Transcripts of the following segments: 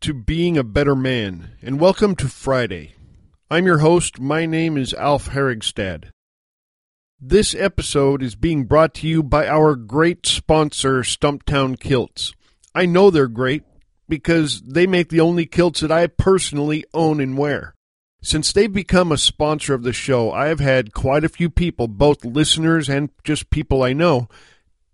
to Being a Better Man, and welcome to Friday. I'm your host. My name is Alf Herigstad. This episode is being brought to you by our great sponsor, Stumptown Kilts. I know they're great because they make the only kilts that I personally own and wear. Since they've become a sponsor of the show, I have had quite a few people, both listeners and just people I know,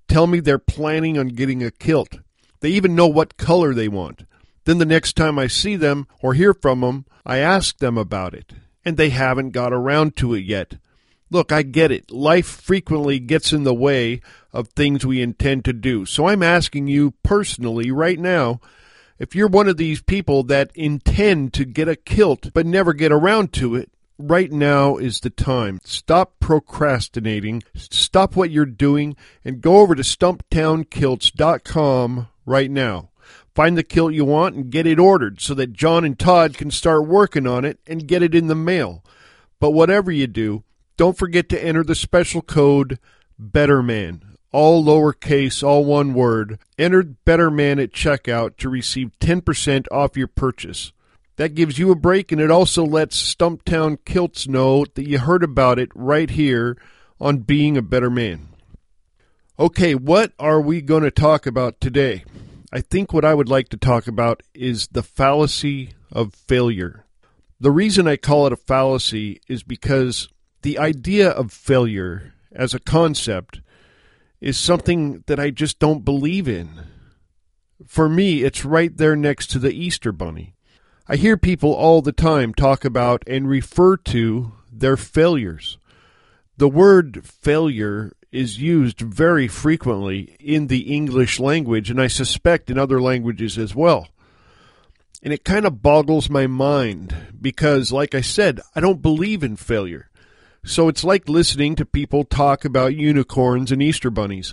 tell me they're planning on getting a kilt. They even know what color they want. Then the next time I see them or hear from them, I ask them about it, and they haven't got around to it yet. Look, I get it. Life frequently gets in the way of things we intend to do. So I'm asking you personally right now if you're one of these people that intend to get a kilt but never get around to it, right now is the time. Stop procrastinating, stop what you're doing, and go over to stumptownkilts.com right now. Find the kilt you want and get it ordered so that John and Todd can start working on it and get it in the mail. But whatever you do, don't forget to enter the special code BETTERMAN, all lowercase, all one word. Enter BETTERMAN at checkout to receive 10% off your purchase. That gives you a break and it also lets Stumptown Kilts know that you heard about it right here on Being a Better Man. Okay, what are we going to talk about today? I think what I would like to talk about is the fallacy of failure. The reason I call it a fallacy is because the idea of failure as a concept is something that I just don't believe in. For me, it's right there next to the Easter Bunny. I hear people all the time talk about and refer to their failures. The word failure is used very frequently in the English language, and I suspect in other languages as well. And it kind of boggles my mind because, like I said, I don't believe in failure. So it's like listening to people talk about unicorns and Easter bunnies.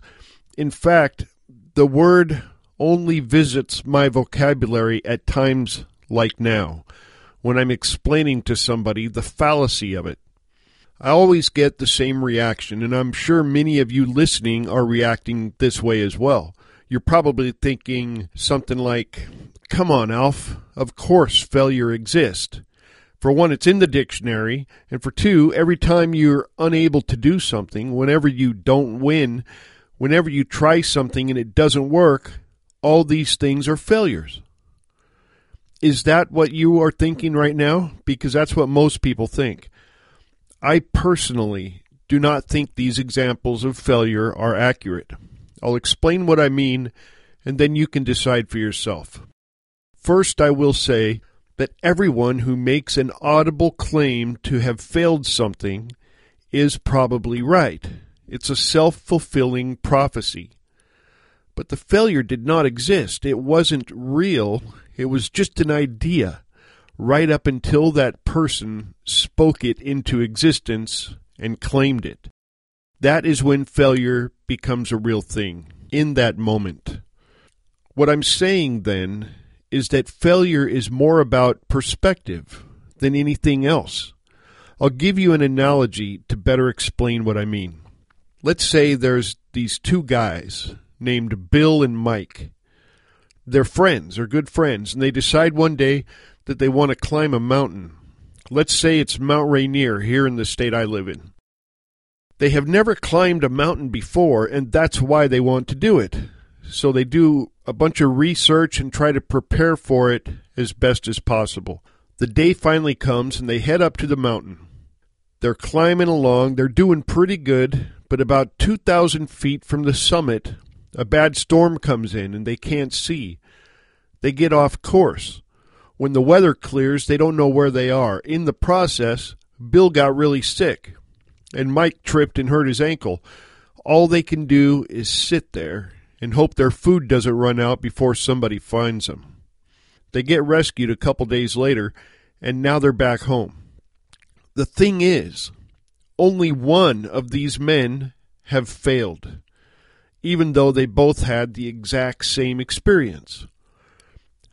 In fact, the word only visits my vocabulary at times like now, when I'm explaining to somebody the fallacy of it. I always get the same reaction, and I'm sure many of you listening are reacting this way as well. You're probably thinking something like, Come on, Alf, of course failure exists. For one, it's in the dictionary, and for two, every time you're unable to do something, whenever you don't win, whenever you try something and it doesn't work, all these things are failures. Is that what you are thinking right now? Because that's what most people think. I personally do not think these examples of failure are accurate. I'll explain what I mean, and then you can decide for yourself. First, I will say that everyone who makes an audible claim to have failed something is probably right. It's a self fulfilling prophecy. But the failure did not exist. It wasn't real. It was just an idea right up until that person spoke it into existence and claimed it. That is when failure becomes a real thing, in that moment. What I'm saying then is that failure is more about perspective than anything else. I'll give you an analogy to better explain what I mean. Let's say there's these two guys named Bill and Mike. They're friends, they're good friends, and they decide one day that they want to climb a mountain. Let's say it's Mount Rainier here in the state I live in. They have never climbed a mountain before, and that's why they want to do it. So they do a bunch of research and try to prepare for it as best as possible. The day finally comes, and they head up to the mountain. They're climbing along, they're doing pretty good, but about 2,000 feet from the summit, a bad storm comes in and they can't see. They get off course. When the weather clears, they don't know where they are. In the process, Bill got really sick, and Mike tripped and hurt his ankle. All they can do is sit there and hope their food doesn't run out before somebody finds them. They get rescued a couple days later, and now they're back home. The thing is, only one of these men have failed, even though they both had the exact same experience.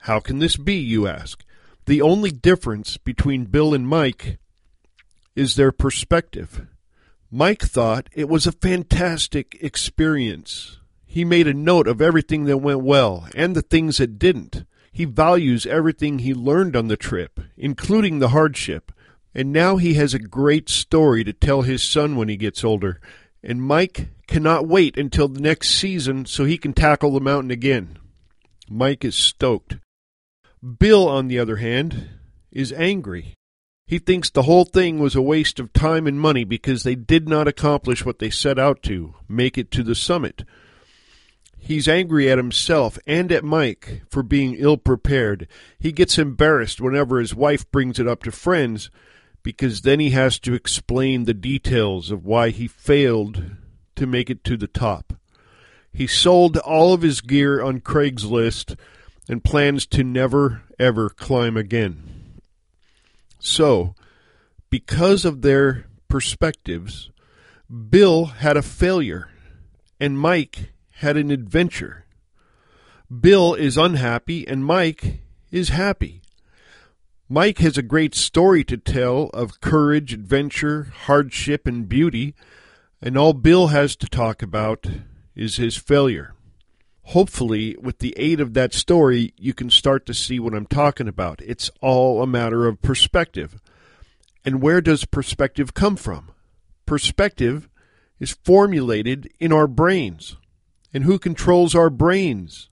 How can this be, you ask? The only difference between Bill and Mike is their perspective. Mike thought it was a fantastic experience. He made a note of everything that went well and the things that didn't. He values everything he learned on the trip, including the hardship. And now he has a great story to tell his son when he gets older. And Mike cannot wait until the next season so he can tackle the mountain again. Mike is stoked. Bill, on the other hand, is angry. He thinks the whole thing was a waste of time and money because they did not accomplish what they set out to make it to the summit. He's angry at himself and at Mike for being ill prepared. He gets embarrassed whenever his wife brings it up to friends because then he has to explain the details of why he failed to make it to the top. He sold all of his gear on Craigslist and plans to never, ever climb again. So, because of their perspectives, Bill had a failure and Mike had an adventure. Bill is unhappy and Mike is happy. Mike has a great story to tell of courage, adventure, hardship, and beauty, and all Bill has to talk about is his failure hopefully, with the aid of that story, you can start to see what I'm talking about. It's all a matter of perspective. And where does perspective come from? Perspective is formulated in our brains. And who controls our brains?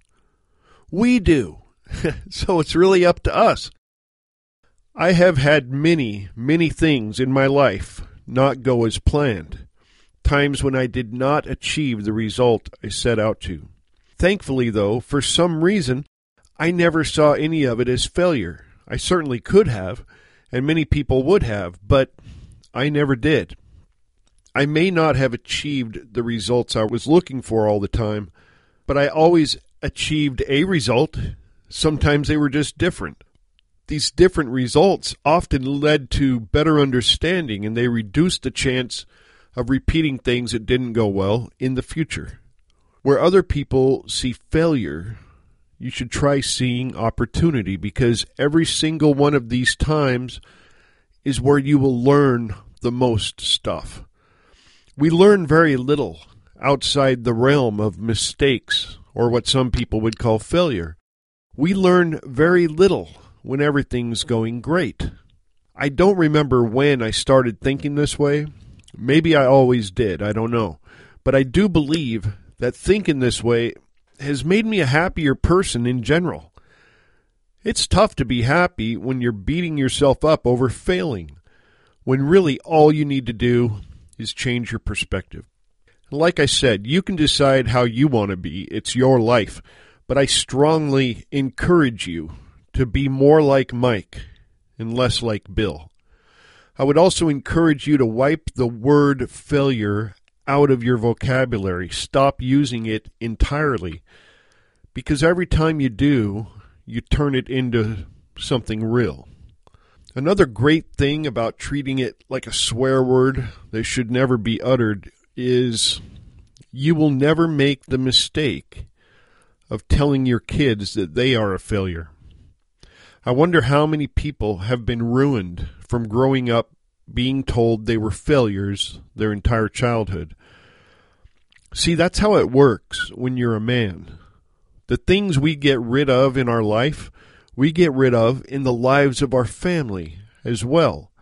We do. so it's really up to us. I have had many, many things in my life not go as planned. Times when I did not achieve the result I set out to. Thankfully, though, for some reason, I never saw any of it as failure. I certainly could have, and many people would have, but I never did. I may not have achieved the results I was looking for all the time, but I always achieved a result. Sometimes they were just different. These different results often led to better understanding and they reduced the chance of repeating things that didn't go well in the future. Where other people see failure, you should try seeing opportunity because every single one of these times is where you will learn the most stuff. We learn very little outside the realm of mistakes or what some people would call failure. We learn very little when everything's going great. I don't remember when I started thinking this way. Maybe I always did, I don't know. But I do believe that thinking this way has made me a happier person in general. It's tough to be happy when you're beating yourself up over failing, when really all you need to do is change your perspective. Like I said, you can decide how you want to be, it's your life, but I strongly encourage you to be more like Mike and less like Bill. I would also encourage you to wipe the word failure out of your vocabulary. Stop using it entirely. Because every time you do, you turn it into something real. Another great thing about treating it like a swear word that should never be uttered is you will never make the mistake of telling your kids that they are a failure. I wonder how many people have been ruined from growing up being told they were failures their entire childhood. See, that's how it works when you're a man. The things we get rid of in our life, we get rid of in the lives of our family as well.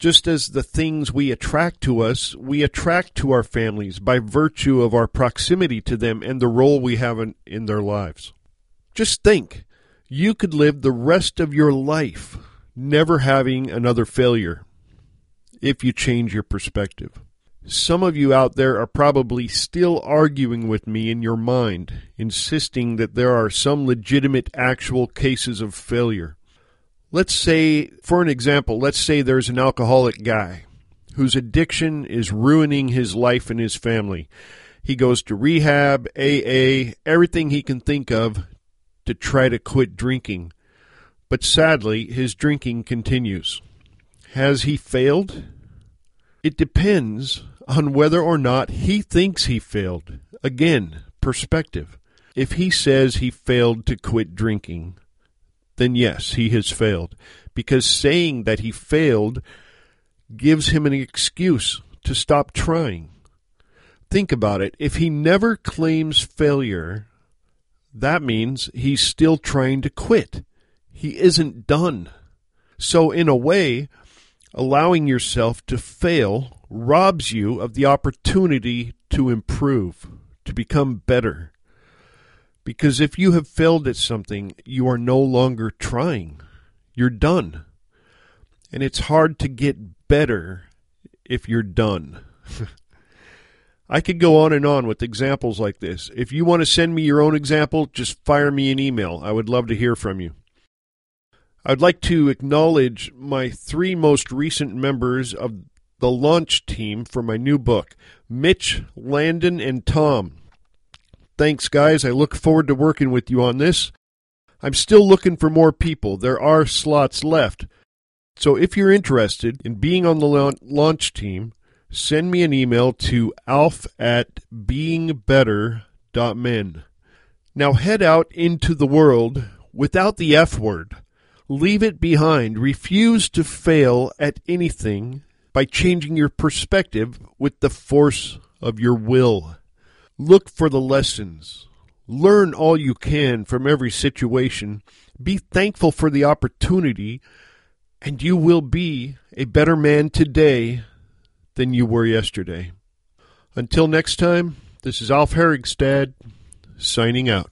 Just as the things we attract to us, we attract to our families by virtue of our proximity to them and the role we have in, in their lives. Just think, you could live the rest of your life never having another failure if you change your perspective. Some of you out there are probably still arguing with me in your mind, insisting that there are some legitimate actual cases of failure. Let's say, for an example, let's say there's an alcoholic guy whose addiction is ruining his life and his family. He goes to rehab, AA, everything he can think of to try to quit drinking. But sadly, his drinking continues. Has he failed? It depends on whether or not he thinks he failed. Again, perspective. If he says he failed to quit drinking, then yes, he has failed. Because saying that he failed gives him an excuse to stop trying. Think about it. If he never claims failure, that means he's still trying to quit. He isn't done. So, in a way, allowing yourself to fail robs you of the opportunity to improve, to become better. Because if you have failed at something, you are no longer trying. You're done. And it's hard to get better if you're done. I could go on and on with examples like this. If you want to send me your own example, just fire me an email. I would love to hear from you. I'd like to acknowledge my three most recent members of the launch team for my new book Mitch, Landon, and Tom. Thanks, guys. I look forward to working with you on this. I'm still looking for more people. There are slots left. So if you're interested in being on the launch team, send me an email to alf at beingbetter.men. Now head out into the world without the F word. Leave it behind. Refuse to fail at anything by changing your perspective with the force of your will. Look for the lessons. Learn all you can from every situation. Be thankful for the opportunity, and you will be a better man today than you were yesterday. Until next time, this is Alf Herigstad signing out.